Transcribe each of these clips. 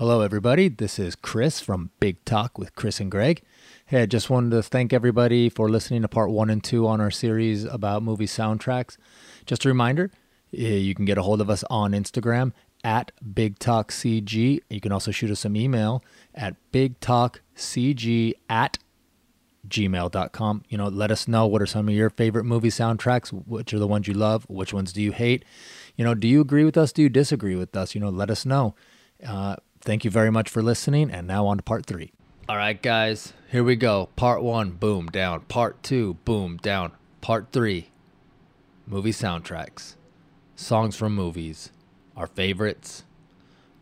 Hello, everybody. This is Chris from Big Talk with Chris and Greg. Hey, I just wanted to thank everybody for listening to part one and two on our series about movie soundtracks. Just a reminder eh, you can get a hold of us on Instagram at Big Talk CG. You can also shoot us some email at bigtalkcg at gmail.com. You know, let us know what are some of your favorite movie soundtracks, which are the ones you love, which ones do you hate. You know, do you agree with us? Do you disagree with us? You know, let us know. Uh, thank you very much for listening. And now on to part three. All right, guys, here we go. Part one, boom, down. Part two, boom, down. Part three, movie soundtracks, songs from movies, our favorites.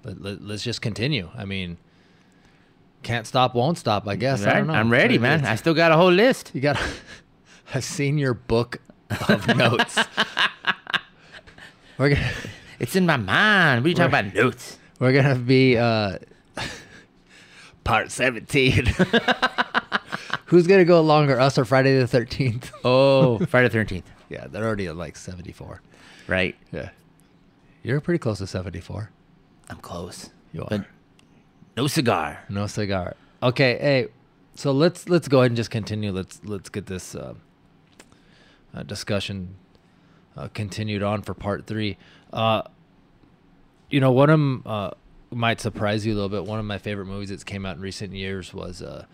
Let, let, let's just continue. I mean, can't stop, won't stop, I guess. I don't know. I'm ready, man. I still got a whole list. you got I've seen your book of notes. We're gonna It's in my mind. What are you talking about? Notes. We're gonna be uh part seventeen. Who's gonna go longer, us or Friday the thirteenth? Oh, Friday the 13th. Yeah, they're already at like seventy four. Right. Yeah. You're pretty close to seventy four. I'm close. You are. But no cigar. No cigar. Okay, hey, so let's let's go ahead and just continue. Let's let's get this uh, uh, discussion uh, continued on for part three. You know, one of 'em, uh, might surprise you a little bit. One of my favorite movies that's came out in recent years was uh,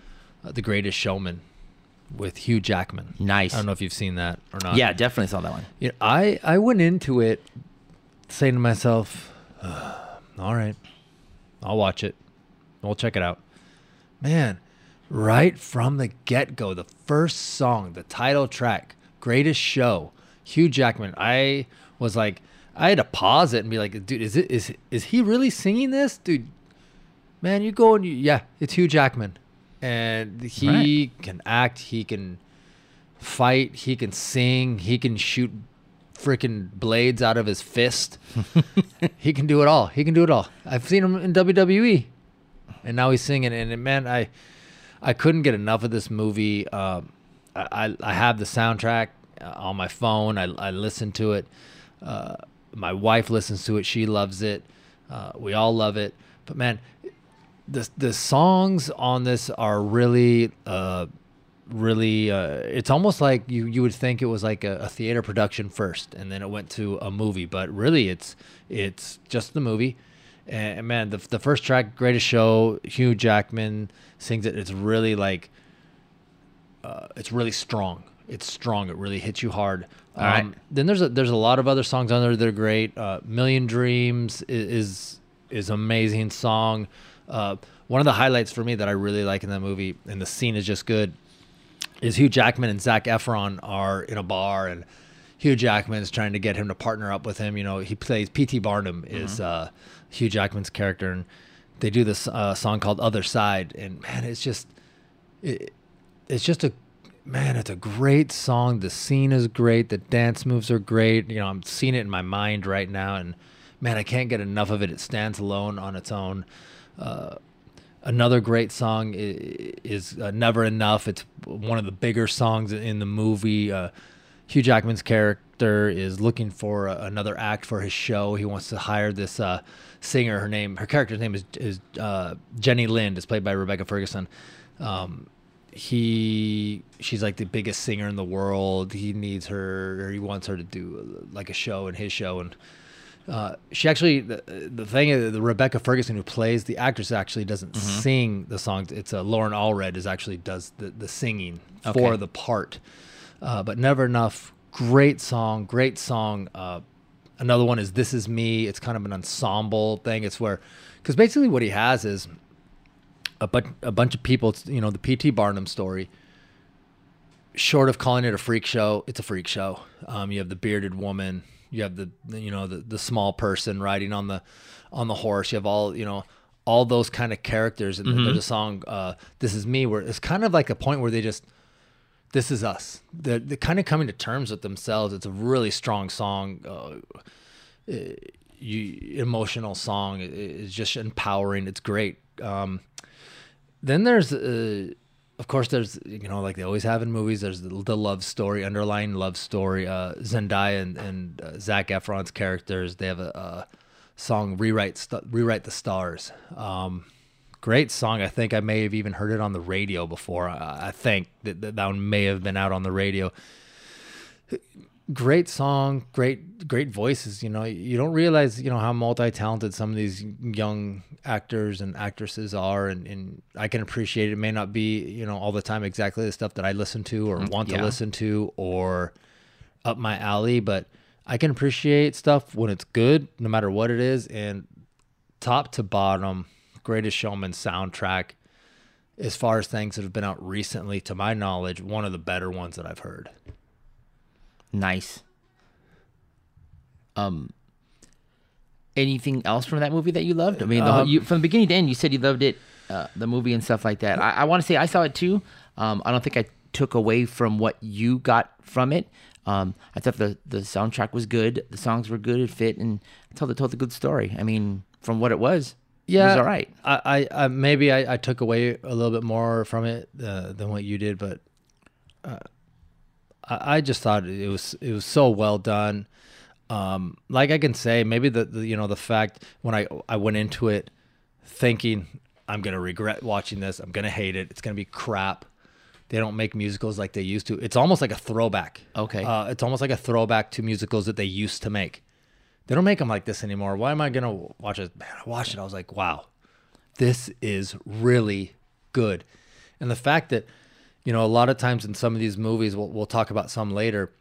uh, The Greatest Showman with Hugh Jackman. Nice. I don't know if you've seen that or not. Yeah, definitely saw that one. You know, I I went into it saying to myself, "All right, I'll watch it. We'll check it out." Man, right from the get go, the first song, the title track, "Greatest Show," Hugh Jackman. I was like, I had to pause it and be like, "Dude, is it is is he really singing this, dude?" Man, you go and you, yeah, it's Hugh Jackman, and he can act, he can fight, he can sing, he can shoot freaking blades out of his fist. he can do it all. He can do it all. I've seen him in WWE, and now he's singing. And man, I I couldn't get enough of this movie. Um, I, I I have the soundtrack uh, on my phone. I I listen to it. Uh, my wife listens to it. She loves it. Uh, we all love it. But man, the the songs on this are really uh really uh it's almost like you you would think it was like a, a theater production first and then it went to a movie but really it's it's just the movie and man the, the first track greatest show hugh jackman sings it it's really like uh, it's really strong it's strong it really hits you hard Um, All right. then there's a there's a lot of other songs on there that are great uh, million dreams is is amazing song uh, one of the highlights for me that i really like in that movie and the scene is just good is Hugh Jackman and Zac Efron are in a bar and Hugh Jackman is trying to get him to partner up with him. You know, he plays P.T. Barnum is uh, Hugh Jackman's character, and they do this uh, song called "Other Side." And man, it's just, it, it's just a, man, it's a great song. The scene is great. The dance moves are great. You know, I'm seeing it in my mind right now, and man, I can't get enough of it. It stands alone on its own. Uh, Another great song is, uh, "Never Enough." It's one of the bigger songs in the movie. Uh, Hugh Jackman's character is looking for another act for his show. He wants to hire this uh, singer. Her name, her character's name is is uh, Jenny Lind. It's played by Rebecca Ferguson. Um, he, she's like the biggest singer in the world. He needs her, or he wants her to do like a show in his show, and uh, she actually the, the thing is the Rebecca Ferguson who plays the actress actually doesn't sing the songs. It's uh, Loren Allred is actually does the, the singing for Okay. the part. Uh, but never enough. Great song, great song. Uh, another one is "This Is Me." It's kind of an ensemble thing. It's where because basically what he has is a, bu- a bunch of people. You know the P.T. Barnum story short of calling it a freak show, it's a freak show. Um, you have the bearded woman, you have the you know the the small person riding on the on the horse. You have all you know all those kind of characters. And there's a song, uh, "This Is Me," where it's kind of like a point where they just this is us. They're, they're kind of coming to terms with themselves. It's a really strong song. Uh, you emotional song. It- It's just empowering. It's great. Um, then there's, uh, of course, there's you know like they always have in movies. There's the, the love story, underlying love story. Uh, Zendaya and, and uh, Zac Efron's characters. They have a, a song "Rewrite St- Rewrite the Stars." Um, great song. I think I may have even heard it on the radio before. I, I think that, that that one may have been out on the radio. Great song, great great voices. You know, you don't realize you know how multi talented some of these young actors and actresses are, and, and I can appreciate it. it. May not be you know all the time exactly the stuff that I listen to or mm-hmm. want yeah. to listen to or up my alley, but I can appreciate stuff when it's good, no matter what it is. And top to bottom, Greatest Showman soundtrack, as far as things that have been out recently, to my knowledge, one of the better ones that I've heard. Nice. Um. Anything else from that movie that you loved? I mean, the whole, Um, you, from the beginning to end, you said you loved it, uh, the movie and stuff like that. I, I want to say I saw it too. Um, I don't think I took away from what you got from it. Um, I thought the the soundtrack was good, the songs were good, it fit, and I told it told a good story. I mean, from what it was, yeah, it was all right. I, I, I maybe I, I took away a little bit more from it uh, than what you did, but uh, I, I just thought it was it was so well done. Um, like I can say, maybe the, the you know the fact when I I went into it thinking I'm gonna regret watching this, I'm gonna hate it, it's gonna be crap. They don't make musicals like they used to. It's almost like a throwback. Okay. Uh, it's almost like a throwback to musicals that they used to make. They don't make them like this anymore. Why am I gonna watch it? Man, I watched it. I was like, wow, this is really good. And the fact that, you know, a lot of times in some of these movies, we'll, we'll talk about some later,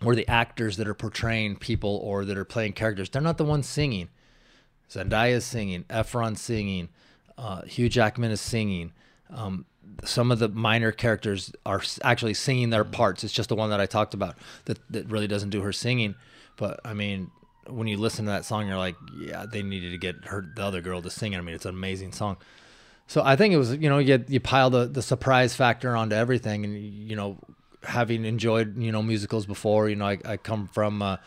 where the actors that are portraying people or that are playing characters, they're not the ones singing. Zendaya is singing, Efron's singing, uh, Hugh Jackman is singing. Um, some of the minor characters are actually singing their parts. It's just the one that I talked about that, that really doesn't do her singing. But I mean, when you listen to that song, you're like, yeah, they needed to get her, the other girl to sing it. I mean, it's an amazing song. So I think it was, you know, you, you pile the, the surprise factor onto everything. And, you know, having enjoyed, you know, musicals before, you know, I, I come from, uh,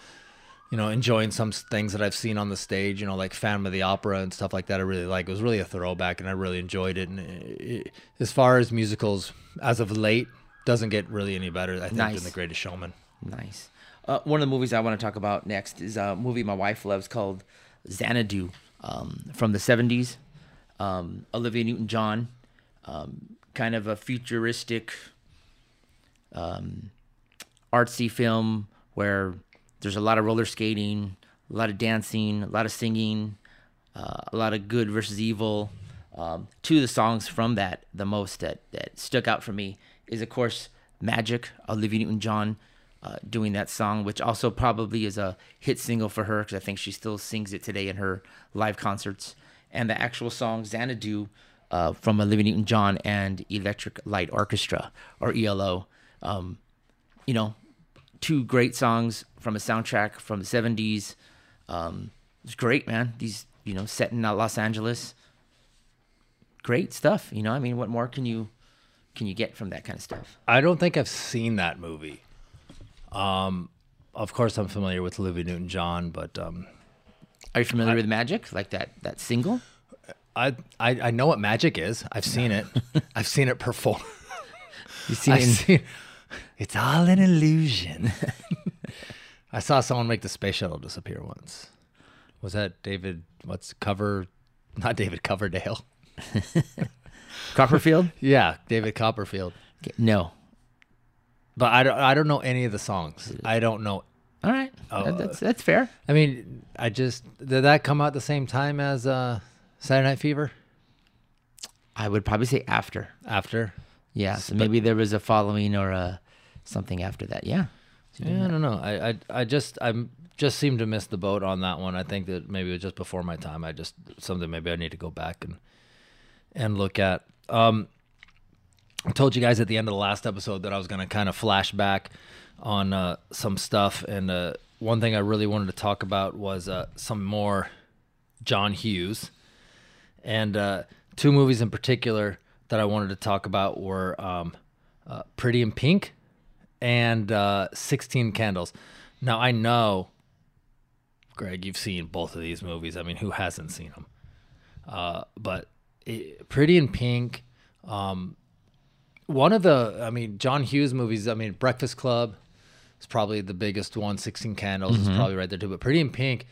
you know, enjoying some things that I've seen on the stage, you know, like Phantom of the Opera and stuff like that. I really like. It was really a throwback, and I really enjoyed it. And it, it, as far as musicals, as of late, doesn't get really any better. I think Nice. than The Greatest Showman. Nice. Uh, one of the movies I want to talk about next is a movie my wife loves called Xanadu um, from the 70s. Um, Olivia Newton John, um, kind of a futuristic, um, artsy film where there's a lot of roller skating, a lot of dancing, a lot of singing, uh, a lot of good versus evil. Um, two of the songs from that, the most that, that stuck out for me is, of course, Magic, Olivia Newton John uh, doing that song, which also probably is a hit single for her because I think she still sings it today in her live concerts. And the actual song Xanadu uh, from Olivia Newton John and Electric Light Orchestra, or ELO. Um, you know, two great songs from a soundtrack from the 70s. Um, it's great, man. These, you know, set in Los Angeles. Great stuff. You know, I mean, what more can you can you get from that kind of stuff? I don't think I've seen that movie. Um, of course, I'm familiar with Olivia Newton John, but um, Are you familiar with Magic? Like that that single? I, I I know what magic is. I've seen it. I've seen it perform. You've seen I've it in- seen, it's all an illusion. I saw someone make the space shuttle disappear once. Was that David? What's cover? Not David Coverdale. Copperfield? Yeah, David Copperfield. Okay, No. But I don't. I don't know any of the songs. I don't know. All right. Oh, That- that's that's fair. I mean, I just did that come out the same time as uh, Saturday Night Fever? I would probably say after. After? Yeah. So maybe there was a following or a something after that. Yeah. Yeah, I don't know. I, I I just I'm just seemed to miss the boat on that one. I think that maybe it was just before my time. I just something maybe I need to go back and and look at. Um, I told you guys at the end of the last episode that I was going to kind of flash back on uh, some stuff, and uh, one thing I really wanted to talk about was uh, some more John Hughes, and uh, two movies in particular that I wanted to talk about were um, uh, Pretty in Pink and uh, 16 Candles. Now I know, Greg, you've seen both of these movies. I mean, who hasn't seen them? But it, Pretty in Pink, um, one of the, I mean, John Hughes movies. I mean, Breakfast Club is probably the biggest one. 16 Candles is probably right there too. But Pretty in Pink,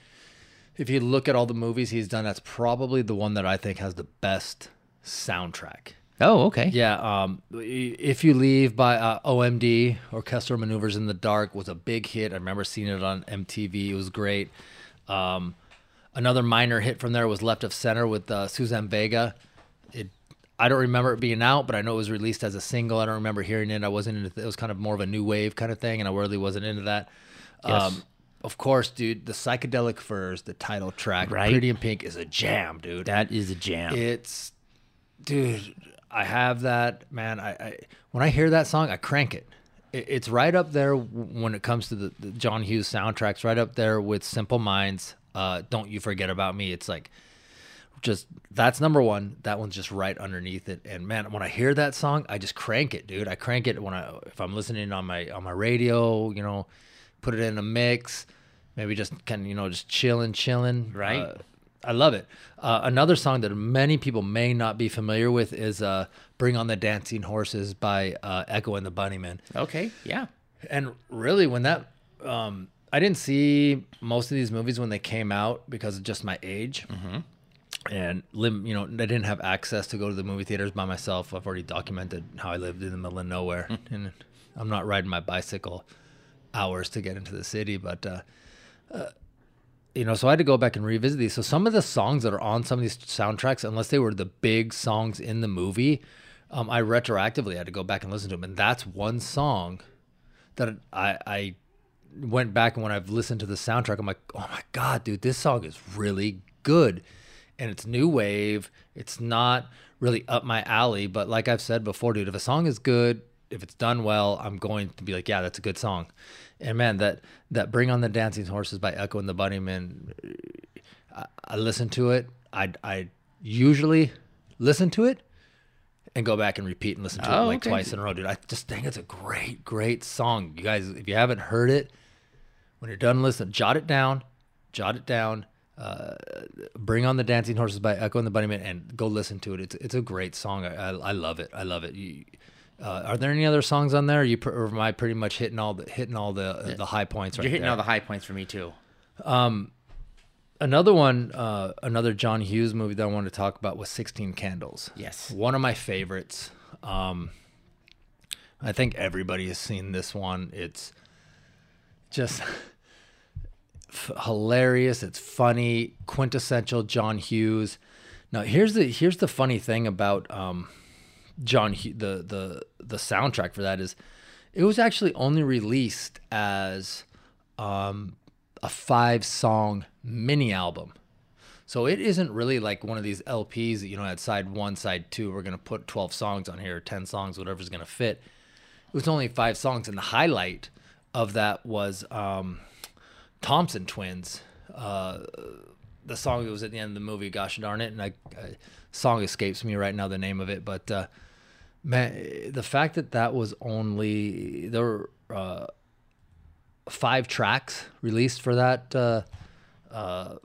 if you look at all the movies he's done, that's probably the one that I think has the best soundtrack. Oh, okay. Yeah, um, if you leave by uh, OMD, Orchestral Maneuvers in the Dark was a big hit. I remember seeing it on MTV. It was great. Um, another minor hit from there was Left of Center with uh, Suzanne Vega. It, I don't remember it being out, but I know it was released as a single. I don't remember hearing it. I wasn't into it. was kind of more of a new wave kind of thing, and I really wasn't into that. Yes. Um, of course, dude, the Psychedelic Furs, the title track, Right. Pretty in Pink, is a jam, dude. That is a jam. It's, dude, I have that man. I, I when I hear that song, I crank it. it it's right up there when it comes to the, the John Hughes soundtracks. Right up there with Simple Minds. Uh, Don't you forget about me? It's like just that's number one. That one's just right underneath it. And man, when I hear that song, I just crank it, dude. I crank it when I if I'm listening on my on my radio, you know, put it in a mix, maybe just kind of you know just chilling, chilling. Right. Uh, I love it. Uh, another song that many people may not be familiar with is uh, "Bring on the Dancing Horses" by uh, Echo and the Bunnymen. okay. Yeah. And really, when that, um, I didn't see most of these movies when they came out because of just my age. Mm-hmm. And lim, you know, I didn't have access to go to the movie theaters by myself. I've already documented how I lived in the middle of nowhere, and I'm not riding my bicycle hours to get into the city. But uh, uh, you know, so I had to go back and revisit these. So some of the songs that are on some of these soundtracks, unless they were the big songs in the movie, um, I retroactively had to go back and listen to them. And that's one song that I I went back and when I've listened to the soundtrack, I'm like, oh my god, dude, this song is really good, and it's new wave. It's not really up my alley, but like I've said before, dude, if a song is good, if it's done well, I'm going to be like, yeah, that's a good song. And man, that that "Bring On the Dancing Horses" by Echo and the Bunnymen, I, I listen to it. I I usually listen to it and go back and repeat and listen to it Oh, like okay. twice in a row, dude. I just think it's a great, great song. You guys, if you haven't heard it, when you're done listening, jot it down, jot it down. Uh, Bring on the Dancing Horses by Echo and the Bunnymen, and go listen to it. It's it's a great song. I I, I love it. I love it. You, uh, are there any other songs on there? You pr- or am I pretty much hitting all the hitting all the the high points right You're hitting there? all the high points for me too. another one, uh, another John Hughes movie that I wanted to talk about was Sixteen Candles. Yes. one of my favorites. Um, I think everybody has seen this one. It's just hilarious. It's funny, quintessential John Hughes. Now here's the here's the funny thing about um, John the the the soundtrack for that is it was actually only released as um, a five song mini album. So it isn't really like one of these LPs that you know had side one, side two. We're gonna put twelve songs on here, ten songs, whatever's gonna fit. It was only five songs, and the highlight of that was um, Thompson Twins. Uh, the song that was at the end of the movie, gosh darn it, and I, I song escapes me right now the name of it, but uh, man, the fact that that was only there were uh, five tracks released for that uh, uh,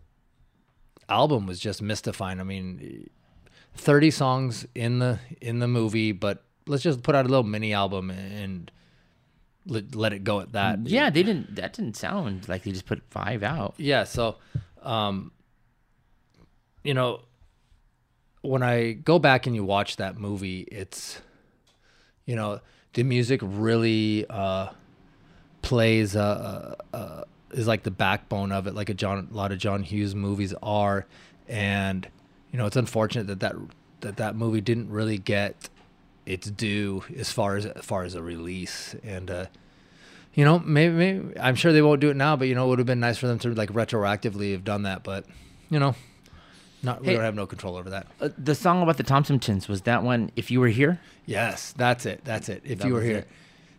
album was just mystifying. I mean, thirty songs in the in the movie, but let's just put out a little mini album and let, let it go at that. Yeah, they didn't. That didn't sound like they just put five out. Yeah, so um you know when I go back and you watch that movie, it's you know, the music really uh plays uh, uh, uh is like the backbone of it like a John a lot of John Hughes movies are and you know, it's unfortunate that that that, that movie didn't really get its due as far as as far as a release and uh you know, maybe, maybe I'm sure they won't do it now, but you know, it would have been nice for them to like retroactively have done that. But you know, not we don't have no control over that. Uh, the song about the Thompson twins was that one. If you were here, Yes, that's it. That's it. If That you were here, it.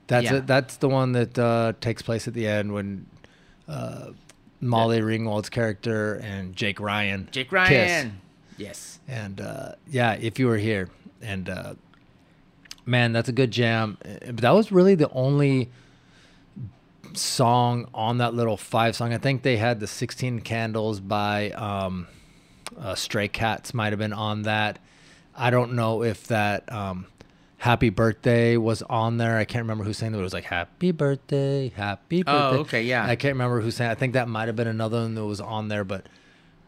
that's Yeah. it. That's the one that uh, takes place at the end when uh, Molly Ringwald's character and Jake Ryan, Jake kiss. Ryan. Yes. and uh, yeah, if you were here, and uh, man, that's a good jam. But that was really the only song on that little five song. I think they had the 16 Candles by um, uh, Stray Cats might have been on that. I don't know if that um, Happy Birthday was on there. I can't remember who sang it. It was like Happy Birthday, Happy Birthday. Oh, okay, yeah. I can't remember who sang. it. I think that might have been another one that was on there, but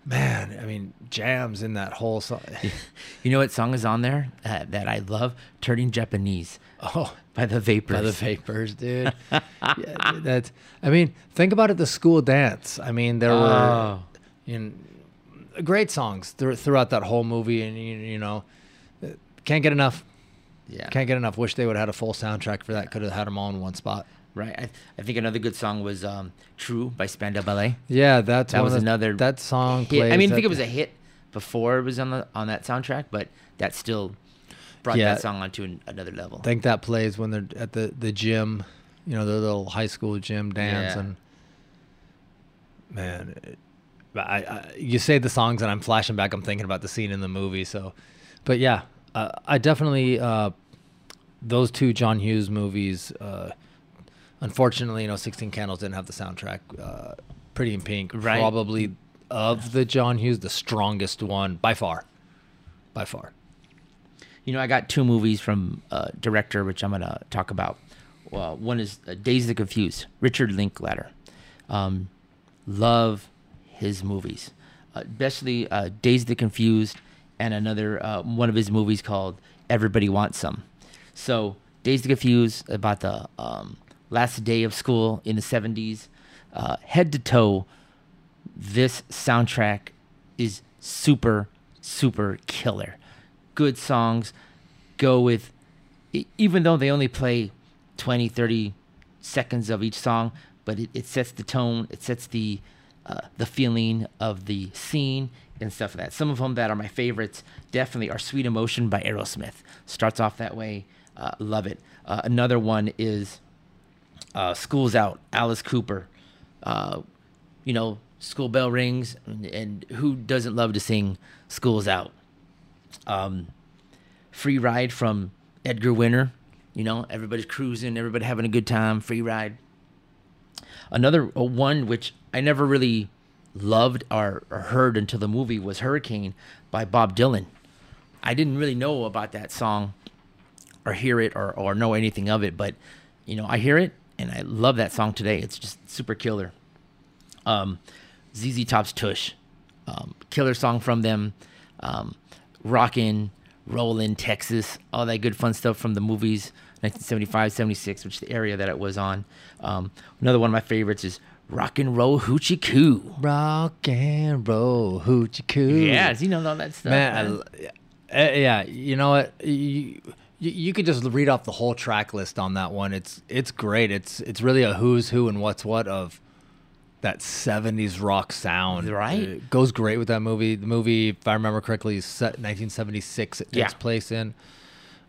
man, I mean, jams in that whole song. You know what song is on there uh, that I love? Turning Japanese Oh, by the Vapors. by the vapors, dude. yeah, dude, that's. I mean, think about it. The school dance. I mean, there were Oh. you know, great songs thr- throughout that whole movie, and you, you know, can't get enough. Yeah. Can't get enough. Wish they would have had a full soundtrack for that. Could have had them all in one spot. Right. I, I think another good song was um, "True" by Spandau Ballet. Yeah, that's That was another That song Hit. plays. I mean, I think it was a hit before it was on the on that soundtrack, but that still brought Yeah. that song onto an, another level. I think that plays when they're at the the gym, you know, the little high school gym dance, Yeah. and man, it, I, I you say the songs and I'm flashing back. I'm thinking about the scene in the movie. So, but yeah, uh, I definitely uh, those two John Hughes movies. Uh, unfortunately, you know, Sixteen Candles didn't have the soundtrack. Uh, Pretty in Pink, Right. probably of the John Hughes, the strongest one by far, by far. You know, I got two movies from uh, director, which I'm gonna talk about. Well, one is uh, Days of the Confused, Richard Linklater. Um, love his movies, uh, especially uh, Days of the Confused, and another uh, one of his movies called Everybody Wants Some. So, Days of the Confused about the um, last day of school in the '70s, uh, head to toe. This soundtrack is super, super killer. Good songs. Go with, even though they only play 20, 30 seconds of each song, but it, it sets the tone, it sets the uh, the feeling of the scene and stuff like that. Some of them that are my favorites definitely are Sweet Emotion by Aerosmith. Starts off that way. Uh, love it. Uh, another one is uh, School's Out, Alice Cooper. Uh, you know, School Bell Rings, and, and who doesn't love to sing School's Out? Um, free Ride from Edgar Winter. You know, everybody's cruising, everybody having a good time. Free Ride. Another uh, one which I never really loved or, or heard until the movie was Hurricane by Bob Dylan. I didn't really know about that song or hear it or, or know anything of it, but you know, I hear it and I love that song today. It's just super killer. Um, ZZ Top's Tush, um, killer song from them. Um, Rockin', Rollin', Texas, all that good fun stuff from the movies, 1975, 76, which is the area that it was on. Um, another one of my favorites is Rock and Roll Hoochie Coo. Rock and roll, hoochie coo. Yes, you know all that stuff. man. Man. uh, yeah, you know what? You, you you could just read off the whole track list on that one. It's it's great. It's it's really a who's who and what's what of that '70s rock sound. Right. It goes great with that movie. The movie, if I remember correctly, is set 1976. It takes Yeah. place in.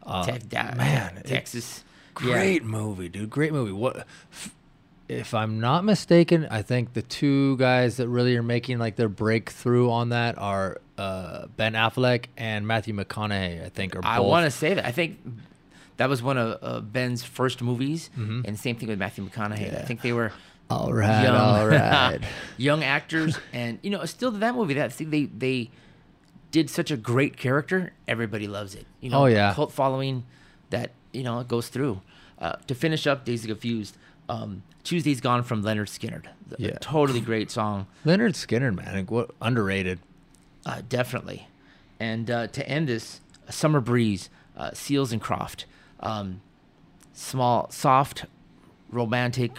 Uh, Tex- da- man, Texas. Yeah. Great movie, dude. Great movie. What? f- If I'm not mistaken, I think the two guys that really are making like their breakthrough on that are uh, Ben Affleck and Matthew McConaughey. I think are. Both. I want to say that. I think that was one of uh, Ben's first movies, Mhm. and same thing with Matthew McConaughey. I think they were All right, young, all right. young actors, and you know, still that movie that see, they they did such a great character. Everybody loves it. You know, Oh, yeah. cult following that you know it goes through. Uh, to finish up, Days of Confused. Um, Tuesday's Gone from Lynyrd Skynyrd. Yeah. totally great song. Lynyrd Skynyrd, man, what underrated. Uh, definitely. And uh, to end this, a Summer Breeze, uh, Seals and Croft. Um, small, soft, romantic,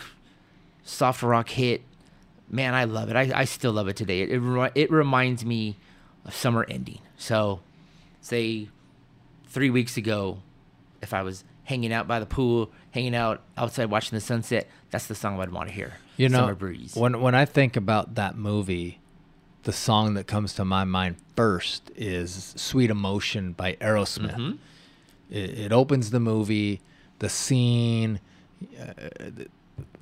soft rock hit. Man, I love it. I, I still love it today. It, it, it reminds me of summer ending. So, say three weeks ago, if I was hanging out by the pool, hanging out outside watching the sunset, that's the song I'd want to hear. You know, Summer Breeze. when when I think about that movie, the song that comes to my mind first is "Sweet Emotion" by Aerosmith. Mhm. It, it opens the movie, the scene, uh,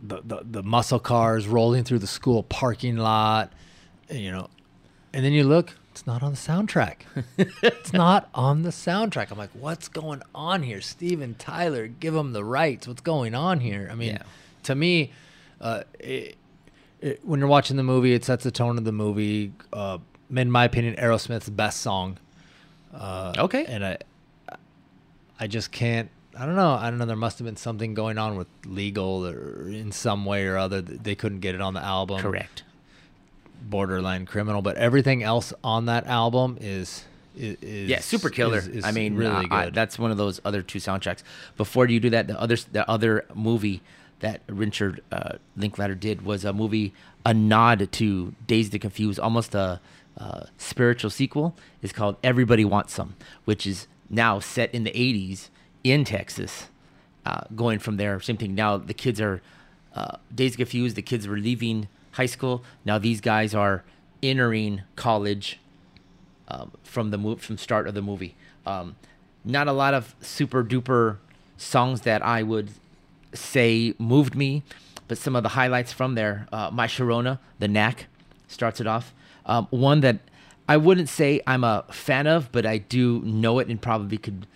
the, the the muscle cars rolling through the school parking lot, you know, and then you look, it's not on the soundtrack. it's not on the soundtrack. I'm like, what's going on here? Steven Tyler, give him the rights. What's going on here? I mean, Yeah. to me, uh, it, it, when you're watching the movie, it sets the tone of the movie. Uh, in my opinion, Aerosmith's best song. Uh, Okay. and I, I just can't. I don't know. I don't know. There must have been something going on with legal or in some way or other. that They couldn't get it on the album. Correct. borderline criminal, but everything else on that album is is, yeah, super killer. is- is I mean, really uh, I- good. that's one of those other two soundtracks. Before you do that, the other the other movie that Richard uh, Linklater did was a movie, a nod to Dazed and Confused, almost a uh, spiritual sequel. It's called Everybody Wants Some, which is now set in the '80s in Texas. Uh, going from there, same thing. Now the kids are uh, Dazed and Confused. The kids were leaving high school. Now these guys are entering college um, from the move from start of the movie. Um, not a lot of super duper songs that I would say moved me, but some of the highlights from there. Uh, My Sharona, the Knack, starts it off. Um, one that I wouldn't say I'm a fan of, but I do know it and probably could,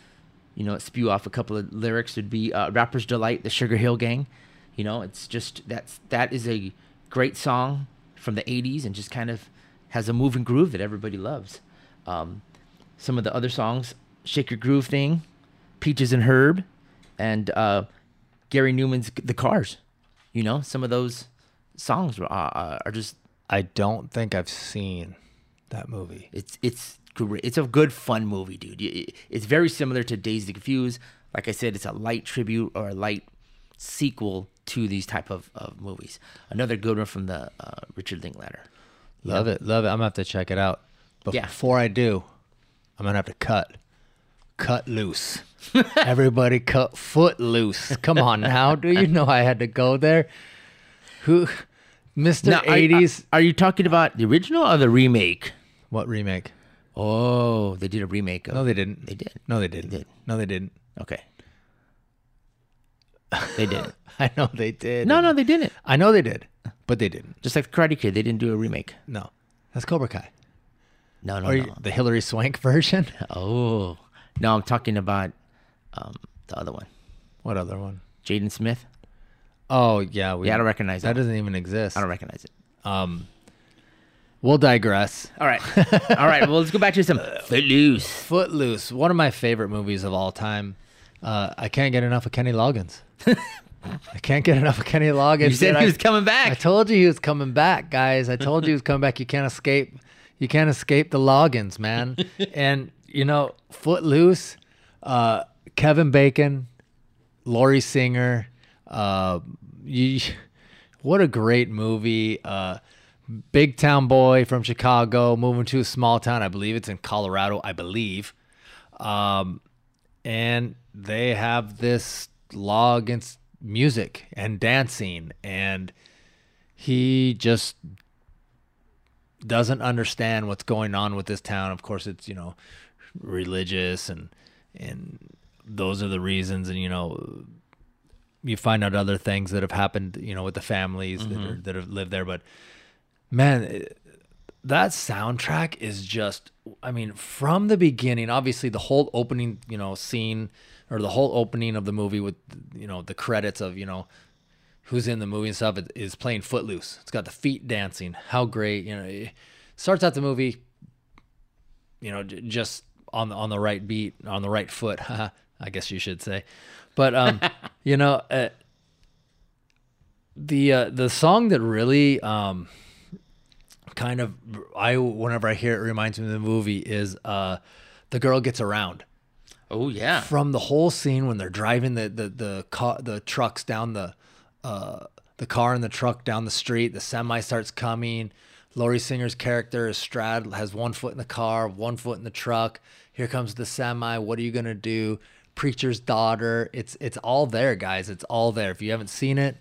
you know, spew off a couple of lyrics. Would be uh, "Rapper's Delight," the Sugar Hill Gang. You know, it's just that's that is a great song from the '80s and just kind of has a moving groove that everybody loves. Um, some of the other songs, "Shake Your Groove" thing, "Peaches and Herb," and uh, Gary Numan's "The Cars." You know, some of those songs are, are, are just I don't think I've seen that movie. it's it's. It's a good fun movie, dude. It's very similar to Dazed and Confused. Like I said, it's a light tribute or a light sequel to these type of, of movies. Another good one from the uh, Richard Linklater. Love it, love it. I'm gonna have to check it out. But Yeah. before I do, I'm gonna have to cut, cut loose. Everybody, cut foot loose. Come on now, do you know I had to go there? Who, Mister Now, '80s? Uh, are, you talking about the original or the remake? what remake? Oh, they did a remake. Of, No, they didn't. They did. No, they didn't. did. No, they didn't. Okay. They didn't. I know they did. no, no, they didn't. I know they did, but they didn't. Just like Karate Kid, they didn't do a remake. No, that's Cobra Kai. No, no, Or no. the Hilary Swank version. Oh, no, I'm talking about um, the other one, What other one? Jaden Smith. Oh yeah, we, Yeah, I don't recognize that. that. Doesn't even exist. I don't recognize it. Um, we'll digress. All right, all right. Well, let's go back to some Footloose. Footloose, one of my favorite movies of all time. Uh, I can't get enough of Kenny Loggins. I can't get enough of Kenny Loggins. You said he I- was coming back. I told you he was coming back, guys. I told you he was coming back. You can't escape. You can't escape the Loggins, man. and you know, Footloose, uh, Kevin Bacon, Lori Singer. Uh, you, what a great movie. Uh, big town boy from Chicago, moving to a small town. I believe it's in Colorado. I believe. Um, and they have this law against music and dancing and he just doesn't understand what's going on with this town of course it's you know religious and and those are the reasons. And you know you find out other things that have happened you know with the families that, mm-hmm. are, that have lived there. But man it- that soundtrack is just i mean from the beginning obviously the whole opening you know scene or the whole opening of the movie with you know the credits of you know who's in the movie and stuff it is playing footloose. It's got the feet dancing. How great you know it starts out the movie you know j- just on the on the right beat on the right foot i guess you should say but um you know uh, the uh, the song that really um kind of I whenever I hear it reminds me of the movie is uh the girl gets around Oh yeah. from the whole scene when they're driving the the the car the trucks down the uh the car and the truck down the street the semi starts coming Lori Singer's character is straddled has one foot in the car one foot in the truck. Here comes the semi what are you gonna do? Preacher's daughter it's it's all there guys it's all there. If you haven't seen it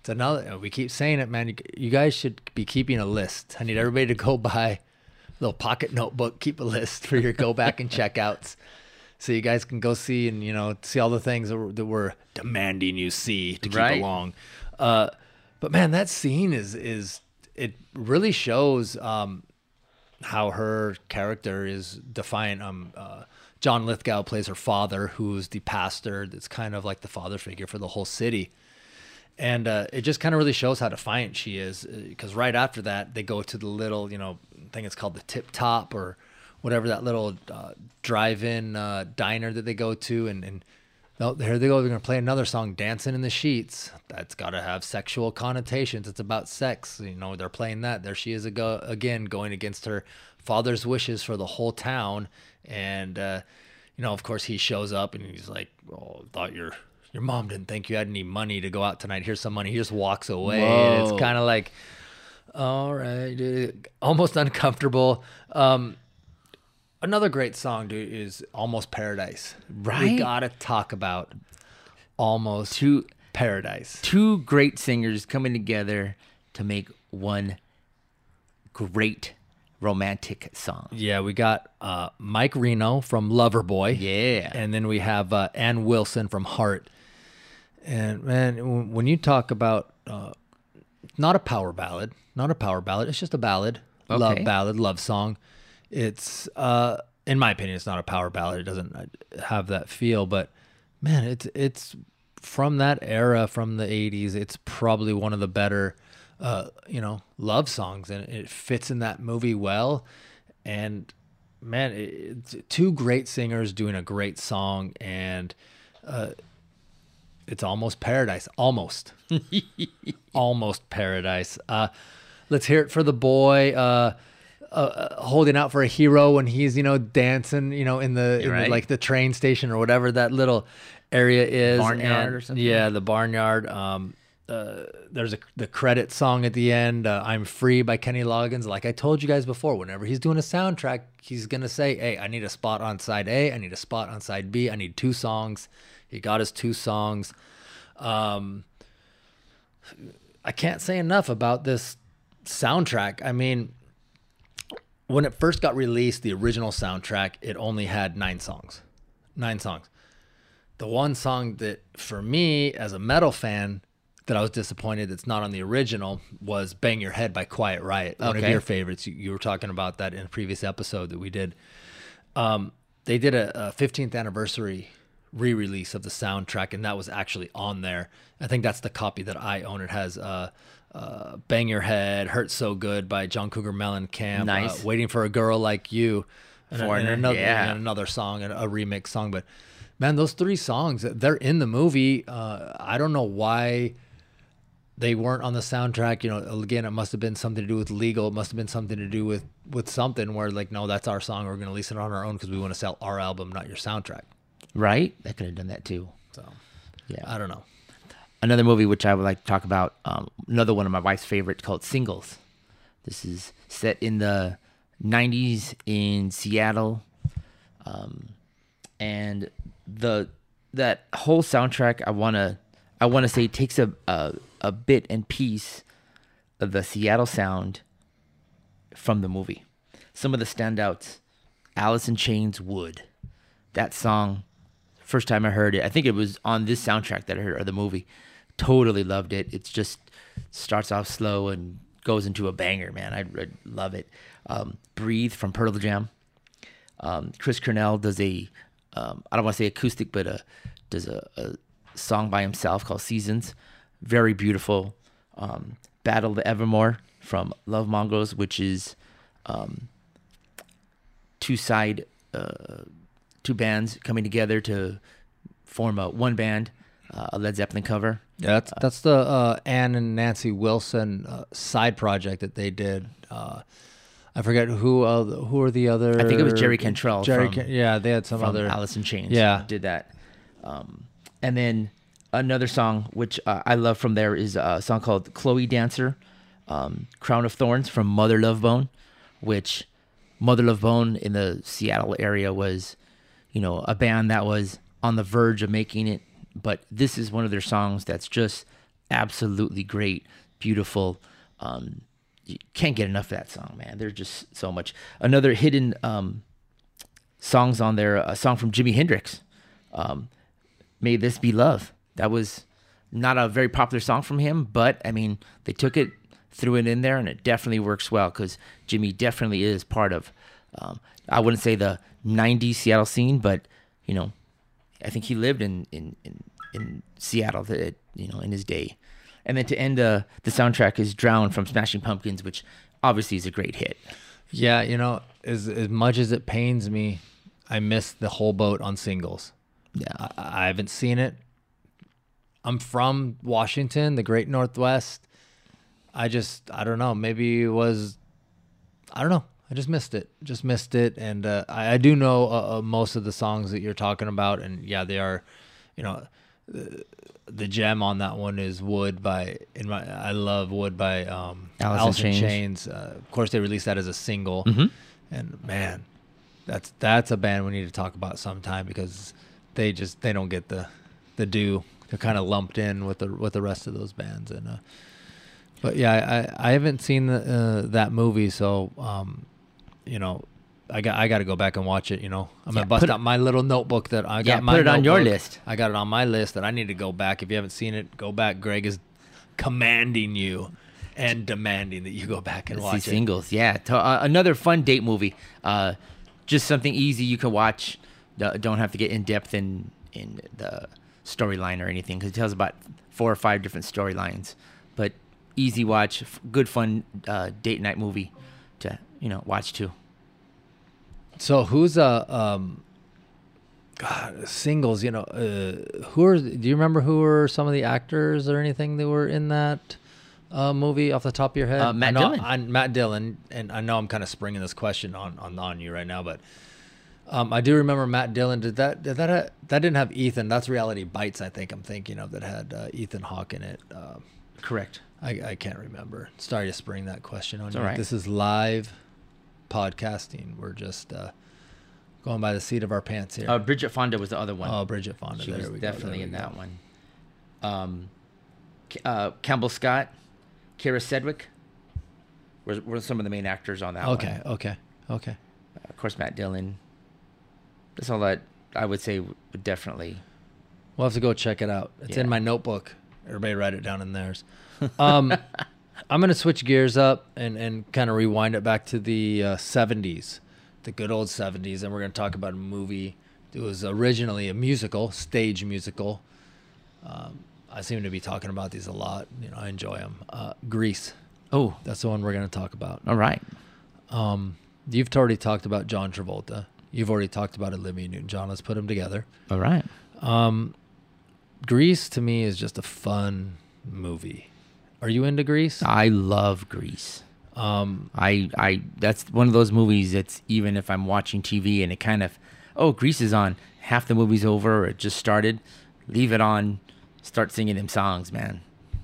it's another we keep saying it man you, you guys should be keeping a list. I need everybody to go buy a little pocket notebook keep a list for your go back and checkouts. So you guys can go see and you know see all the things that we're, that we're demanding you see to keep Right. along. Uh, but man, that scene is is it really shows um, how her character is defiant. Um, uh, John Lithgow plays her father, who's the pastor. That's kind of like the father figure for the whole city. And uh, it just kind of really shows how defiant she is. Because right after that, they go to the little, you know, thing it's called the Tip Top or whatever that little uh, drive-in uh, diner that they go to, and, and Oh, here they go. They're gonna play another song, "Dancing in the Sheets." That's got to have sexual connotations. It's about sex. You know, they're playing that. There she is ago, again, going against her father's wishes for the whole town. And uh, you know, of course, he shows up and he's like, "Oh, I thought your your mom didn't think you had any money to go out tonight. Here's some money." He just walks away. It's kind of like, all right, dude, almost uncomfortable. Um, another great song, dude, is "Almost Paradise." Right. We gotta talk about "Almost Two Paradise." two great singers coming together to make one great romantic song. Yeah, we got uh, Mike Reno from Loverboy. Yeah. and then we have uh, Ann Wilson from Heart. And man, when you talk about uh, not a power ballad, not a power ballad, it's just a ballad, love ballad, love song. It's, uh, in my opinion, it's not a power ballad. It doesn't uh, have that feel, but man, it's it's from that era, from the '80s. It's probably one of the better, uh, you know, love songs, and it fits in that movie well. And man, it's two great singers doing a great song, and uh, it's almost paradise, almost, almost paradise. Uh, let's hear it for the boy. Uh, uh, uh, holding out for a hero when he's you know dancing you know in the, in the like the train station or whatever that little area is Barnyard and- or something? yeah the barnyard um uh, there's a the credit song at the end uh, i'm free by kenny loggins. Like i told you guys before whenever he's doing a soundtrack he's gonna say hey i need a spot on side a i need a spot on side b i need two songs. He got his two songs. Um i can't say enough about this soundtrack. I mean when it first got released, the original soundtrack, it only had nine songs. Nine songs. The one song that, for me, as a metal fan, that I was disappointed that's not on the original was Bang Your Head by Quiet Riot. One of your favorites. You, you were talking about that in a previous episode that we did. Um, they did a, a 15th anniversary re release of the soundtrack, and that was actually on there. I think that's the copy that I own. It has uh, uh, Bang Your Head, Hurt So Good by John Cougar Mellencamp, Nice. uh, Waiting for a Girl Like You, and, a- and another, yeah. and another song, and a remix song. But man, those three songs, they're in the movie. Uh, I don't know why they weren't on the soundtrack. You know, again, it must have been something to do with legal. It must have been something to do with with something where like, no, that's our song. We're going to release it on our own because we want to sell our album, not your soundtrack. Right? That could have done that too. So Yeah. I don't know. Another movie which I would like to talk about. Um, another one of my wife's favorites called Singles. This is set in the '90s in Seattle, um, and the that whole soundtrack I wanna I wanna say takes a a, a bit and piece of the Seattle sound from the movie. Some of the standouts: Alice in Chains, "Wood." That song first time I heard it, I think it was on this soundtrack that I heard of the movie. Totally loved it. It's just starts off slow and goes into a banger, man. I, I love it. Um, Breathe from Pearl Jam. Um, Chris Cornell does a, um, I don't want to say acoustic, but a, does a, a song by himself called Seasons. Very beautiful. Um, Battle the Evermore from Lovemongers, which is um, two side uh, two bands coming together to form a one band, uh, a Led Zeppelin cover. Yeah, that's that's the uh, Ann and Nancy Wilson uh, side project that they did. Uh, I forget who uh, who are the other. I think it was Jerry Cantrell Jerry, from- Can- yeah, they had some other. Alice in Chains. Yeah. did that. Um, and then another song which uh, I love from there is a song called "Chloe Dancer," um, "Crown of Thorns" from Mother Love Bone, which Mother Love Bone in the Seattle area was, you know, a band that was on the verge of making it. But this is one of their songs that's just absolutely great, beautiful. Um, you can't get enough of that song, man. There's just so much. Another hidden um, songs on there. A song from Jimi Hendrix, um, "May This Be Love." That was not a very popular song from him, but I mean, they took it, threw it in there, and it definitely works well because Jimi definitely is part of. Um, I wouldn't say the '90s Seattle scene, but you know, I think he lived in in in, in Seattle, that you know, in his day. And then to end uh, the soundtrack is "Drown" from Smashing Pumpkins, which obviously is a great hit. Yeah, you know, as as much as it pains me, I missed the whole boat on singles. Yeah. I, I haven't seen it. I'm from Washington, the Great Northwest. I just I don't know. Maybe it was I don't know. I just missed it. Just missed it. And uh, I, I do know uh, uh, most of the songs that you're talking about. And yeah, they are, you know, the, the gem on that one is Wood by, in my, I love Wood by um, Alice Alice in Chains. Chains. Uh, of course, they released that as a single. Mhm. And man, that's that's a band we need to talk about sometime because they just they don't get the the due. They're kind of lumped in with the with the rest of those bands. And uh, but yeah, I I haven't seen the, uh, that movie, so um, you know, I got I got to go back and watch it. You know, I'm Yeah, gonna bust put out my little notebook that I Yeah, got. my put it on your list. I got it on my list that I need to go back. If you haven't seen it, go back. Greg is commanding you and demanding that you go back and See watch it. singles. Yeah. To, uh, another fun date movie. Uh, just something easy you can watch. Don't have to get in depth in in the storyline or anything because it tells about four or five different storylines. But easy watch, good fun uh, date night movie to you know watch too. So who's a um God, singles, you know, uh who are do you remember who were some of the actors or anything that were in that uh movie off the top of your head? Uh, Matt I know, Dillon. I, Matt Dillon and I know I'm kind of springing this question on on on you right now, but um, I do remember Matt Dillon. Did that? Did that? Uh, that didn't have Ethan. That's Reality Bites. I think I'm thinking of that had uh, Ethan Hawke in it. Uh, Correct. I, I can't remember. Sorry to spring that question on It's you. right. This is live podcasting. We're just uh, going by the seat of our pants here. Uh, Bridget Fonda was the other one. oh, Bridget Fonda. she there was there definitely we in go. that one. Um, uh, Campbell Scott, Kyra Sedgwick were, were some of the main actors on that one. Okay, okay, okay. Of course, Matt Dillon. That's all that I would say would definitely. We'll have to go check it out. It's in my notebook. Everybody write it down in theirs. Um, I'm gonna switch gears up and and kind of rewind it back to the uh, 70s, the good old 70s, and we're gonna talk about a movie. It was originally a musical, stage musical. Um, I seem to be talking about these a lot. You know, I enjoy them. Uh, Grease. Oh, That's the one we're gonna talk about. all right. Um, you've already talked about John Travolta. You've already talked about Olivia Newton-John. Let's put them together. All right. Um, Grease to me is just a fun movie. Are you into Grease? I love Grease. Um, I I that's one of those movies that's even if I'm watching TV and it kind of oh Grease is on half the movie's over or it just started, leave it on, start singing them songs, man.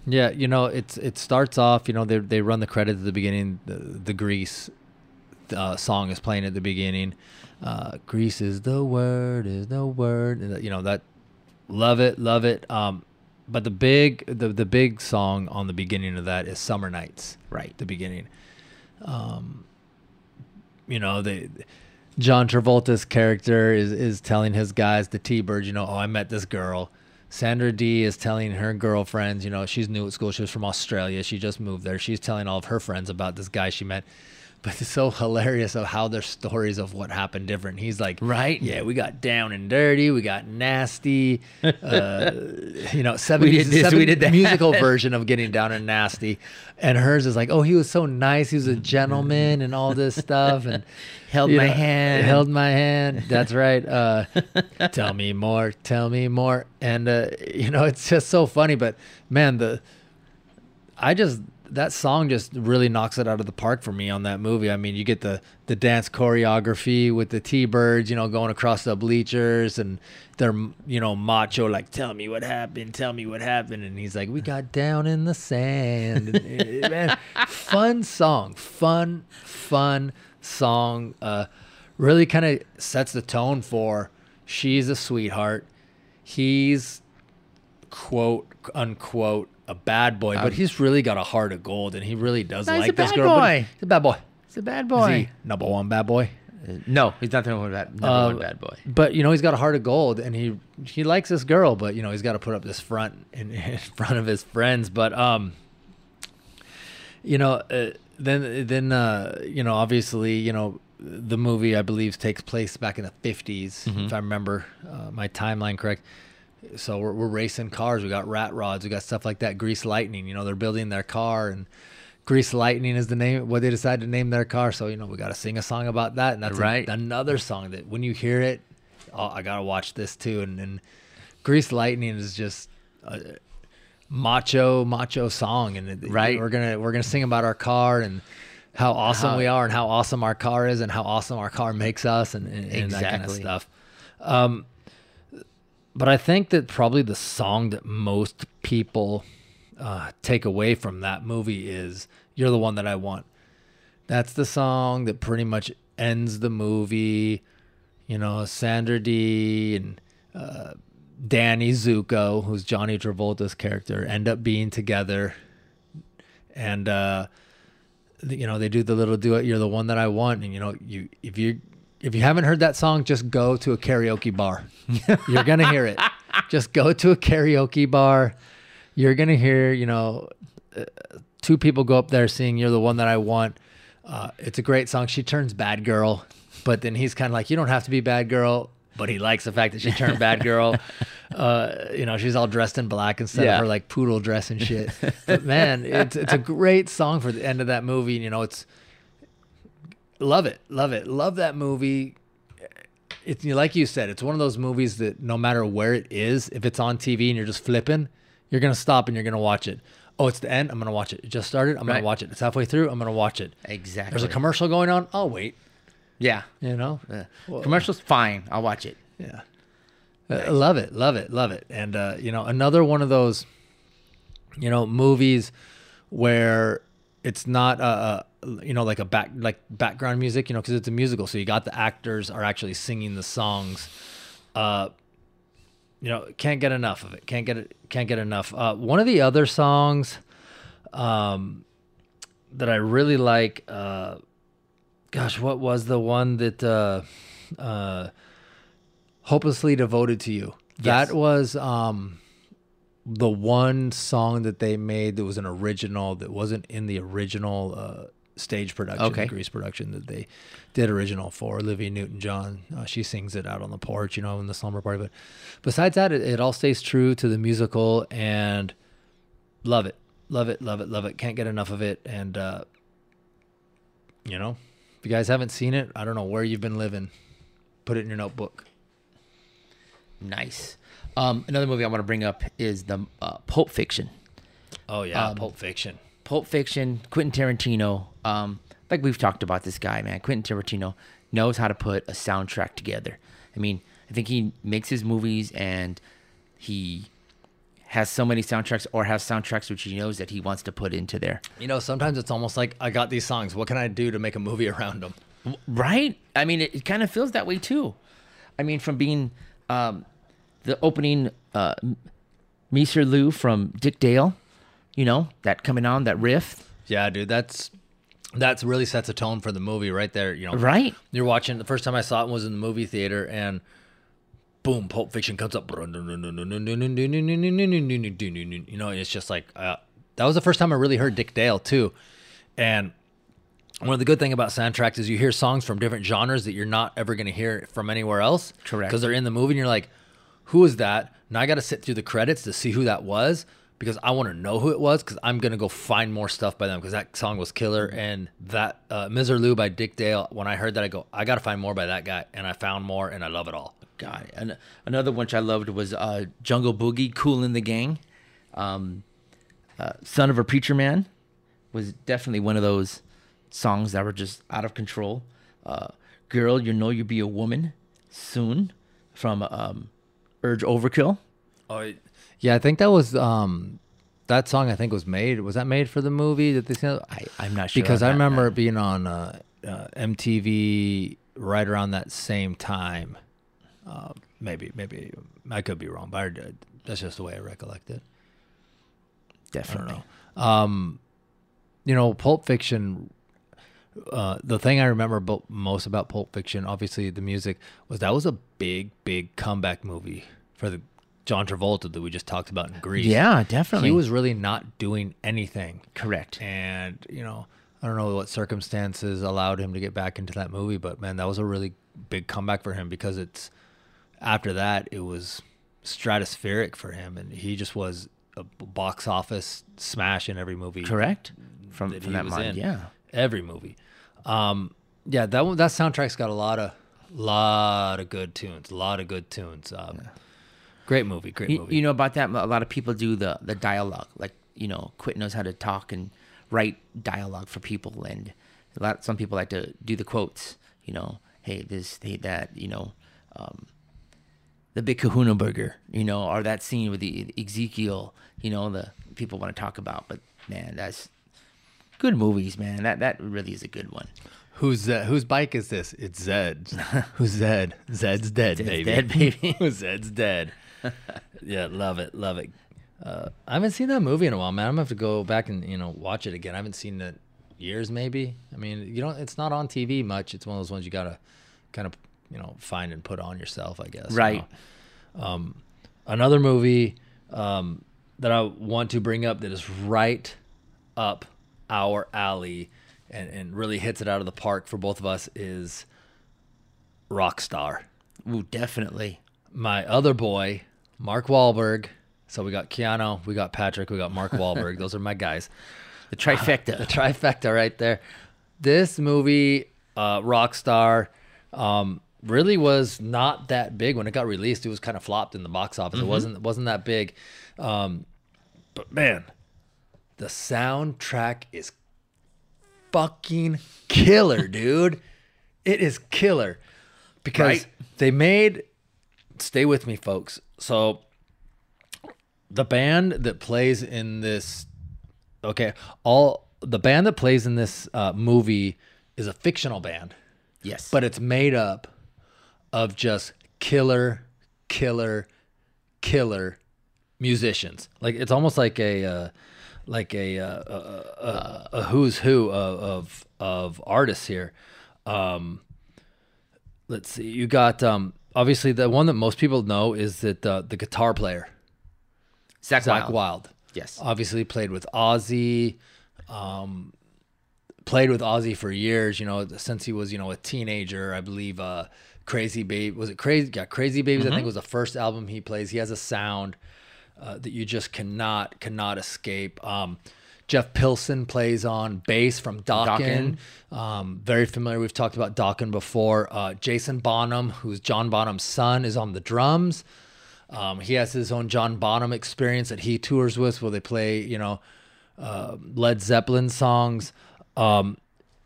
yeah, you know, it's it starts off. You know, they they run the credits at the beginning. The, the Grease uh, song is playing at the beginning. Uh, Grease is the word, is the word. You know that. Love it, love it. Um, but the big the the big song on the beginning of that is Summer Nights. Right. the beginning. Um, you know, they John Travolta's character is is telling his guys, the T-Birds, you know, oh, I met this girl. Sandra Dee is telling her girlfriends, you know, she's new at school. She was from Australia. She just moved there. She's telling all of her friends about this guy she met. But it's so hilarious of how their stories of what happened different. He's like, Right. Yeah, we got down and dirty. We got nasty. Uh, you know, 70s, We did this, we did that. musical version of getting down and nasty. And hers is like, oh, he was so nice. He was a gentleman and all this stuff. And Held you my know, hand. Held my hand. That's right. Uh, tell me more. Tell me more. And uh, you know, it's just so funny. But man, the I just that song just really knocks it out of the park for me on that movie. I mean, you get the the dance choreography with the T-birds, you know, going across the bleachers and they're you know macho like tell me what happened, tell me what happened and he's like we got down in the sand. And, uh, man, fun song, fun fun song uh really kind of sets the tone for she's a sweetheart. He's quote unquote a bad boy, but Um, he's really got a heart of gold, and he really does No, he's like a this bad girl. but boy. He's a bad boy. He's a bad Is boy. he number one bad boy? Uh, no, he's not the number one bad, number Uh, one bad boy. But you know he's got a heart of gold, and he he likes this girl, but you know he's got to put up this front in, in front of his friends. But um, you know, uh, then then uh, you know, obviously, you know, the movie I believe takes place back in the 50s, Mhm. if I remember uh, my timeline correct. So we're, we're racing cars. We got rat rods. We got stuff like that. Grease Lightning. You know, they're building their car, and Grease Lightning is the name. What they decided to name their car. So you know, we got to sing a song about that, and that's a- Right. another song that when you hear it, oh, I gotta watch this too. And, and Grease Lightning is just a macho, macho song, and it- Right. we're gonna we're gonna sing about our car and how awesome How- we are, and how awesome our car is, and how awesome our car makes us, and, and, and that kind of stuff. Um, but I think that probably the song that most people uh, take away from that movie is "You're the One That I Want." That's the song that pretty much ends the movie. You know, Sandra Dee and uh, Danny Zuko, who's Johnny Travolta's character, end up being together, and uh, you know they do the little duet. You're the one that I want, and you know you if you if you haven't heard that song, just go to a karaoke bar. You're gonna hear it. Just go to a karaoke bar. You're gonna hear you know uh, two people go up there singing "You're the one that I want." Uh, it's a great song. She turns bad girl, but then he's kind of like, "You don't have to be bad girl." But he likes the fact that she turned bad girl. Uh, you know, she's all dressed in black instead Yeah. of her like poodle dress and shit. But man, it's it's a great song for the end of that movie. You know, it's love it, love it, love that movie. It's like you said, it's one of those movies that no matter where it is, if it's on TV and you're just flipping, you're gonna stop and you're gonna watch it. Oh, it's the end. I'm gonna watch it. It just started. I'm Right. gonna watch it. It's halfway through. I'm gonna watch it. Exactly. There's a commercial going on. I'll wait. Yeah. You know. Uh, Well, commercials, fine. I'll watch it. Yeah. Uh, love it, love it, love it. And uh, you know, another one of those, you know, movies where it's not a, uh you know like a back like background music, you know, because it's a musical, so you got the actors are actually singing the songs. Uh, you know, can't get enough of it. Can't get it. Can't get enough. Uh, one of the other songs, um, that I really like. Uh, gosh, what was the one that uh, uh, hopelessly devoted to you? Yes. That was um, the one song that they made that was an original that wasn't in the original uh, stage production, Okay. the Grease production that they did original for Olivia Newton-John. Uh, she sings it out on the porch, you know, in the slumber party. But besides that, it, it all stays true to the musical and love it, love it, love it, love it. Can't get enough of it. And uh, you know, if you guys haven't seen it, I don't know where you've been living. Put it in your notebook. Nice. Um, another movie I want to bring up is the uh, Pulp Fiction. Oh yeah, Um, Pulp Fiction. Pulp Fiction, Quentin Tarantino. Um, like we've talked about this guy, man. Quentin Tarantino knows how to put a soundtrack together. I mean, I think he makes his movies and he has so many soundtracks or has soundtracks which he knows that he wants to put into there. You know, sometimes it's almost like I got these songs. What can I do to make a movie around them? Right? I mean, it, it kind of feels that way too. I mean, from being um, the opening uh, Misirlou from Dick Dale, you know, that coming on, that riff. Yeah, dude, that's that's really sets a tone for the movie right there. You know, Right? You're watching. The first time I saw it was in the movie theater, and boom, Pulp Fiction comes up. You know, it's just like uh, that was the first time I really heard Dick Dale too, and one of the good thing about soundtracks is you hear songs from different genres that you're not ever going to hear from anywhere else. Correct. Because they're in the movie, and you're like, "Who is that?" Now I got to sit through the credits to see who that was because I want to know who it was because I'm gonna go find more stuff by them because that song was killer and that uh, Lou by Dick Dale. When I heard that, I go, I got to find more by that guy, and I found more, and I love it all. God, and another one which I loved was uh, Jungle Boogie, Kool and the Gang. Um, uh, Son of a Preacher Man was definitely one of those songs that were just out of control. Uh, Girl, you know you'll be a woman soon from um, Urge Overkill. Oh, yeah, I think that was um, that song. I think was made. Was that made for the movie that they said? I, I'm not sure. because on I that. remember it being on uh, uh, MTV right around that same time. Uh, maybe, maybe I could be wrong, but I, that's just the way I recollect it. I don't definitely. know. Um, you know, Pulp Fiction. Uh, the thing I remember bo- most about Pulp Fiction, obviously the music, was that was a big, big comeback movie for the John Travolta that we just talked about in Grease. Yeah, definitely. he was really not doing anything, correct. and you know, I don't know what circumstances allowed him to get back into that movie, but man, that was a really big comeback for him because it's after that it was stratospheric for him, and he just was a box office smash in every movie Correct. From, that from that was mind, in. yeah. Every movie. Um, yeah, that one, that soundtrack's got a lot of lot of good tunes. A lot of good tunes. Um, Great movie. Great You, movie. you know about that? A lot of people do the the dialogue. Like you know, Quit knows how to talk and write dialogue for people, and a lot. Some people like to do the quotes. You know, hey this, hey that. You know, um, the big Kahuna burger. You know, or that scene with the Ezekiel. You know, the people want to talk about. But man, that's good movies, man. That that really is a good one. Who's Zed? Whose bike is this? It's Zed's. Who's Zed? Zed's dead, Zed's baby. dead, baby. Zed's dead. yeah, love it, love it. Uh, I haven't seen that movie in a while, man. I'm gonna have to go back and you know watch it again. I haven't seen it years, maybe. I mean, you don't. It's not on TV much. It's one of those ones you gotta kind of you know find and put on yourself, I guess. you Right. know. Um, another movie um, that I want to bring up that is right up our alley and, and really hits it out of the park for both of us is Rockstar. Ooh, definitely. My other boy, Mark Wahlberg. So we got Keanu, we got Patrick, we got Mark Wahlberg. Those are my guys. The trifecta. The trifecta right there. This movie, uh, Rockstar, um, really was not that big when it got released. It was kind of flopped in the box office. It wasn't wasn't that big. Um, but man, the soundtrack is fucking killer, dude. It is killer because Right. they made. Stay with me, folks. So the band that plays in this okay all the band that plays in this uh, movie is a fictional band yes. but it's made up of just killer killer killer musicians like it's almost like a uh, like a, uh, a, a, a who's who of, of of artists here um let's see you got um obviously the one that most people know is that uh, the guitar player Zakk, Zakk Wylde. Wylde. Yes. Obviously played with Ozzy. Um, played with Ozzy for years. You know, since he was you know a teenager. I believe. Uh, Crazy Baby was it Crazy? Yeah, Crazy Babies. I think was the first album he plays. He has a sound uh, that you just cannot cannot escape. Um, Jeff Pilson plays on bass from Dokken. Um, very familiar. We've talked about Dokken before. Uh, Jason Bonham, who's John Bonham's son, is on the drums. Um, he has his own John Bonham experience that he tours with, where they play, you know, uh, Led Zeppelin songs. Um,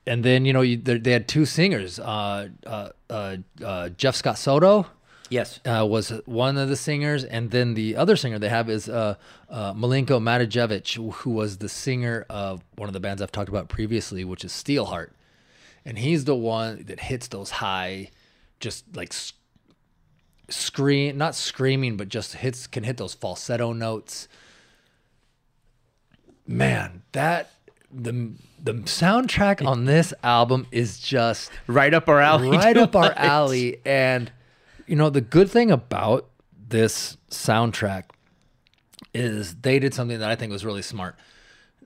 and then, you know, you, they, they had two singers. Uh, uh, uh, uh, Jeff Scott Soto Yes. uh, was one of the singers, and then the other singer they have is uh, uh, Miljenko Matijevic, who was the singer of one of the bands I've talked about previously, which is Steelheart, and he's the one that hits those high, just like s- scream, not screaming, but just hits can hit those falsetto notes. Man, that the the soundtrack on this album is just Right up our alley. right up our alley. And you know, the good thing about this soundtrack is they did something that I think was really smart.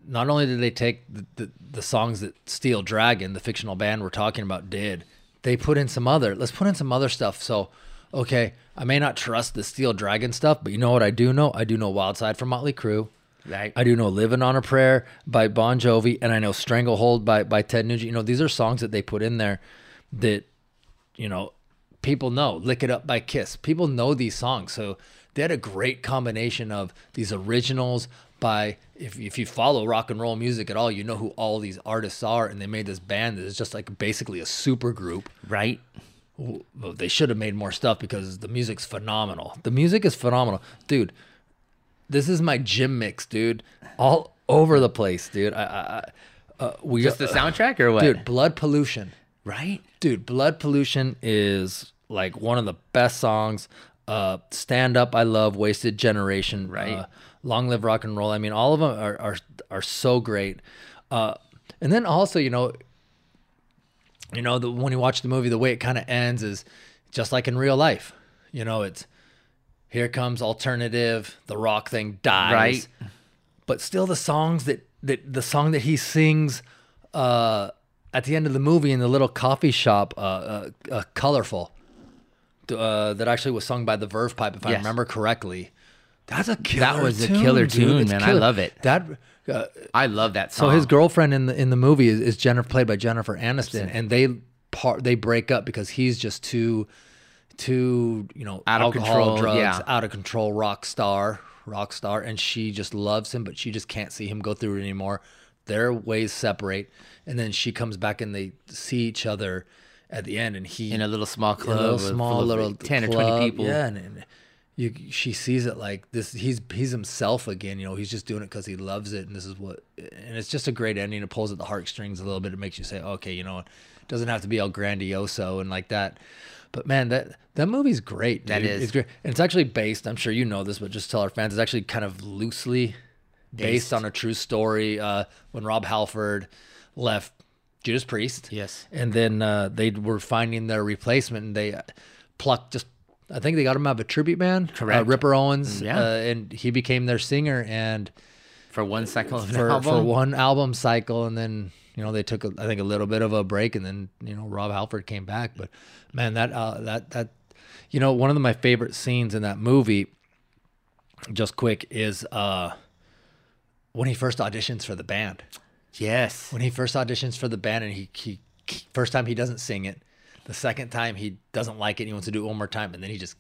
Not only did they take the, the, the songs that Steel Dragon, the fictional band we're talking about, did, they put in some other. Let's put in some other stuff. So, okay, I may not trust the Steel Dragon stuff, but you know what I do know? I do know Wild Side from Motley Crue. Right. I do know "Living on a Prayer" by Bon Jovi, and I know "Stranglehold" by by Ted Nugent. You know, these are songs that they put in there that you know people know. "Lick It Up" by Kiss. People know these songs, so they had a great combination of these originals by. If if you follow rock and roll music at all, you know who all these artists are, and they made this band that is just like basically a super group. Right. Well, they should have made more stuff because the music's phenomenal. The music is phenomenal, dude. This is my gym mix, dude. All over the place, dude. I, I, I uh, we Just the soundtrack or what? dude. Blood pollution, Right. dude. Blood pollution is like one of the best songs. Uh, stand up, I love. Wasted generation, Right. Uh, Long live rock and roll. I mean, all of them are are, are so great. Uh, and then also, you know, you know, the, when you watch the movie, the way it kind of ends is just like in real life. You know, it's here comes alternative, the rock thing dies, Right. But still, the songs that that the song that he sings uh, at the end of the movie in the little coffee shop, uh, uh, uh, colorful, uh, that actually was sung by the Verve Pipe, if I Yes. remember correctly. That's a killer. That was a killer tune, It's man. I love it. That. Uh, I love that song. so song. his girlfriend in the in the movie is, is Jennifer, played by Jennifer Aniston, and they part they break up because he's just too too you know Out of alcohol control, drugs yeah. out of control rock star rock star and she just loves him but she just can't see him go through it anymore their ways separate and then she comes back and they see each other at the end and he in a little small a club, little small little ten or twenty people. Yeah, and, and you she sees it like this. He's he's himself again. You know, he's just doing it because he loves it, and this is what. And it's just a great ending. It pulls at the heartstrings a little bit. It makes you say, okay, you know, it doesn't have to be all grandioso and like that. But man, that that movie's great. That dude. is. It's great, and it's actually based. I'm sure you know this, but just tell our fans, it's actually kind of loosely based, Based. on a true story. Uh, when Rob Halford left Judas Priest, Yes. and then uh, they were finding their replacement, and they uh, plucked just. I think they got him out of a tribute band, uh, Ripper Owens, Yeah. uh, and he became their singer, and for one cycle for album. for one album cycle, and then you know they took a, I think a little bit of a break, and then you know Rob Halford came back, but man, that uh, that that you know one of my favorite scenes in that movie, just quick, is uh when he first auditions for the band Yes. when he first auditions for the band and he, he first time he doesn't sing it the second time he doesn't like it and he wants to do it one more time and then he just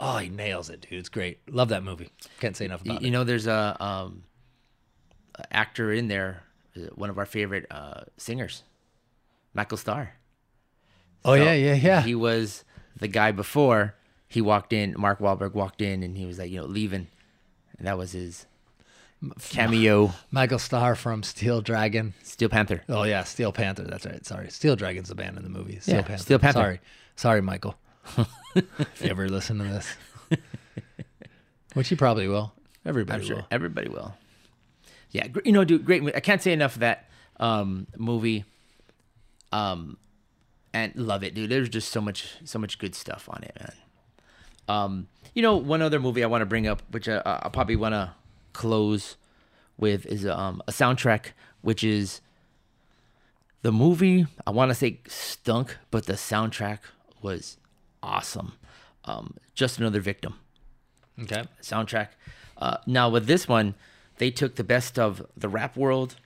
oh he nails it dude it's great love that movie can't say enough about you it You know, there's a um, actor in there, uh, one of our favorite uh, singers, Michael Starr. oh So yeah yeah yeah He was the guy before he walked in. Mark Wahlberg walked in, and he was like, you know, leaving, and that was his cameo. michael starr from steel dragon Steel Panther. oh yeah steel panther that's right sorry steel dragon's the band in the movie steel Yeah, panther Steel Panther. sorry sorry michael if you ever listen to this which you probably will everybody I'm sure will everybody will. Yeah, you know, dude, great. I can't say enough of that um, movie. Um, and love it, dude. There's just so much, so much good stuff on it, man. Um, you know, one other movie I want to bring up, which I, I probably want to close with, is um, a soundtrack, which is the movie. I want to say stunk, but the soundtrack was awesome. Um, just another victim okay soundtrack. Uh, now with this one, they took the best of the rap world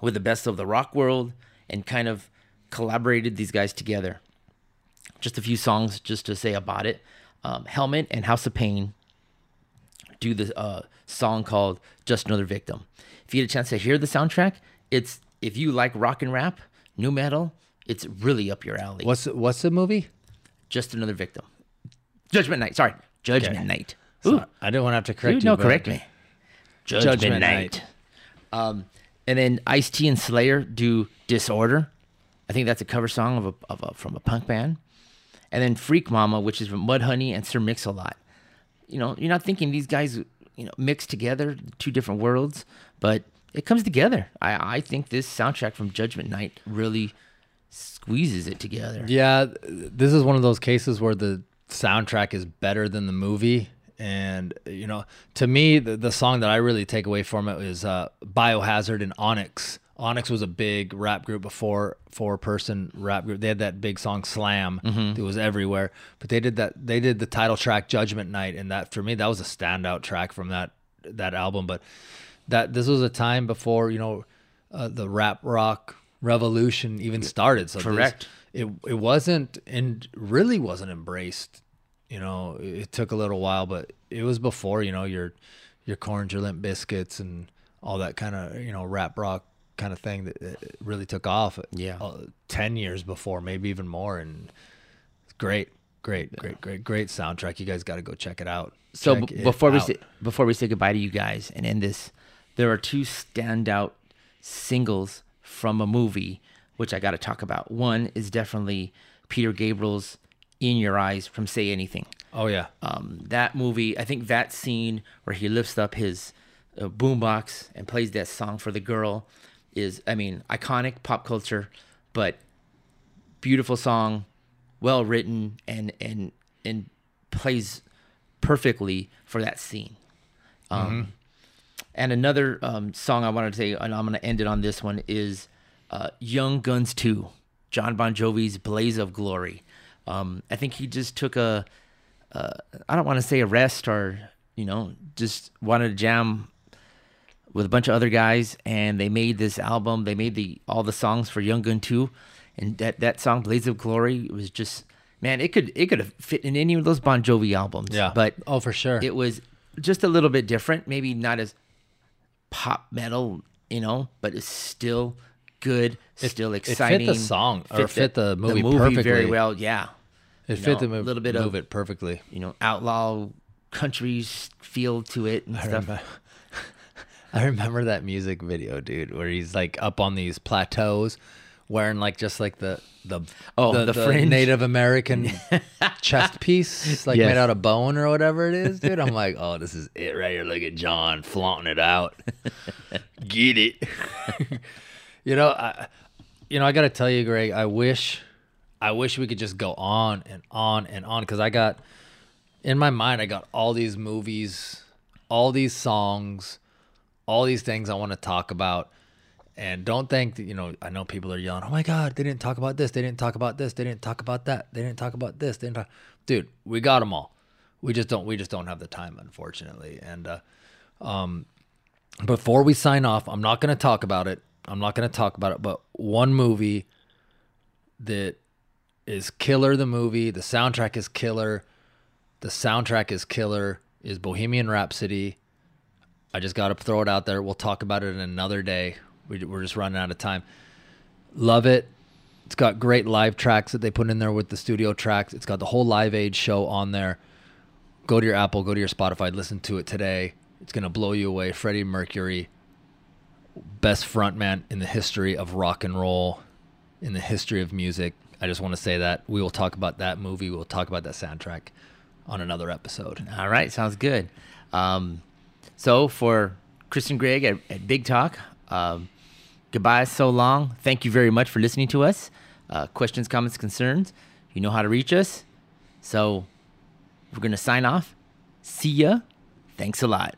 with the best of the rock world and kind of collaborated these guys together. Just a few songs just to say about it. Um, Helmet and House of Pain do the uh, song called "Just Another Victim." If you get a chance to hear the soundtrack, it's if you like rock and rap, new metal, it's really up your alley. what's what's the movie Just Another Victim. Judgment Night. Sorry, Judgment Okay. Night. So, Ooh, i didn't want to have to correct Dude, you no, correct me. Judgment, Judgment Night. Night. Um, and then Ice T and Slayer do Disorder. I think that's a cover song of a, of a from a punk band. And then Freak Mama, which is from Mudhoney and Sir Mix-a-Lot. You know, you're not thinking these guys, you know, mixed together, two different worlds, but it comes together. I, I think this soundtrack from Judgment Night really squeezes it together. Yeah, this is one of those cases where the soundtrack is better than the movie. And, you know, to me, the, the song that I really take away from it is uh, Biohazard and Onyx. Onyx was a big rap group before, four person rap group. They had that big song Slam that was everywhere. But they did that, they did the title track Judgment Night. And that, for me, that was a standout track from that, that album. But that, this was a time before, you know, uh, the rap rock revolution even started. So this- Correct. it it wasn't and really wasn't embraced. You know, it, it took a little while, but it was before you know your your Korns, your Limp Bizkits, and all that kind of you know rap rock kind of thing that, really took off. Yeah. uh, ten years before, maybe even more, and it's great, great, great, great, great soundtrack. You guys got to go check it out. So b- before we out. say before we say goodbye to you guys and end this, there are two standout singles from a movie which I got to talk about. One is definitely Peter Gabriel's "In Your Eyes" from Say Anything. oh yeah, Um, that movie, I think that scene where he lifts up his uh, boombox and plays that song for the girl is, I mean, iconic pop culture, but beautiful song, well written, and and and plays perfectly for that scene. Um, And another um, song I wanted to say, and I'm going to end it on this one, is uh, Young Guns 2, Jon Bon Jovi's Blaze of Glory. Um, I think he just took a, uh, I don't want to say a rest or, you know, just wanted to jam with a bunch of other guys and they made this album. They made the all the songs for Young Gun 2 and that that song "Blaze of Glory" was just man, it could it could have fit in any of those Bon Jovi albums. Yeah. but oh, for sure. it was just a little bit different. Maybe not as pop metal, you know, but it's still good, still exciting. it fit the song, or fit the movie very perfectly. well. Yeah, it you fit know, the a move, little bit move of- it perfectly. you know, outlaw countries feel to it and I stuff. remember, I remember that music video, dude, where he's like up on these plateaus, wearing like just like the the Oh, the fringe. Native American chest piece, like Yes. made out of bone or whatever it is, dude. I'm like, oh, this is it right here. Look at John flaunting it out. Get it? you know, I, you know, I got to tell you, Greg. I wish, I wish we could just go on and on and on because I got in my mind, I got all these movies, all these songs, all these things I want to talk about. And don't think that, you know, I know people are yelling, oh my God, they didn't talk about this. They didn't talk about this. They didn't talk about that. They didn't talk about this. They didn't talk. Dude, we got them all. We just don't, we just don't have the time, unfortunately. And, uh, um, before we sign off, I'm not going to talk about it. I'm not going to talk about it, but one movie that is killer, the movie, the soundtrack is killer. The soundtrack is killer. Is Bohemian Rhapsody. I just got to throw it out there. We'll talk about it in another day. We, we're just running out of time. Love it. It's got great live tracks that they put in there with the studio tracks. It's got the whole Live Aid show on there. Go to your Apple, go to your Spotify, listen to it today. It's going to blow you away. Freddie Mercury, best frontman in the history of rock and roll, in the history of music. I just want to say that. We will talk about that movie. We will talk about that soundtrack on another episode. All right, sounds good. Um, so for Kristen Gregg at, at Big Talk, um, goodbye so long. Thank you very much for listening to us. Uh, questions, comments, concerns, you know how to reach us. So we're going to sign off. See ya. Thanks a lot.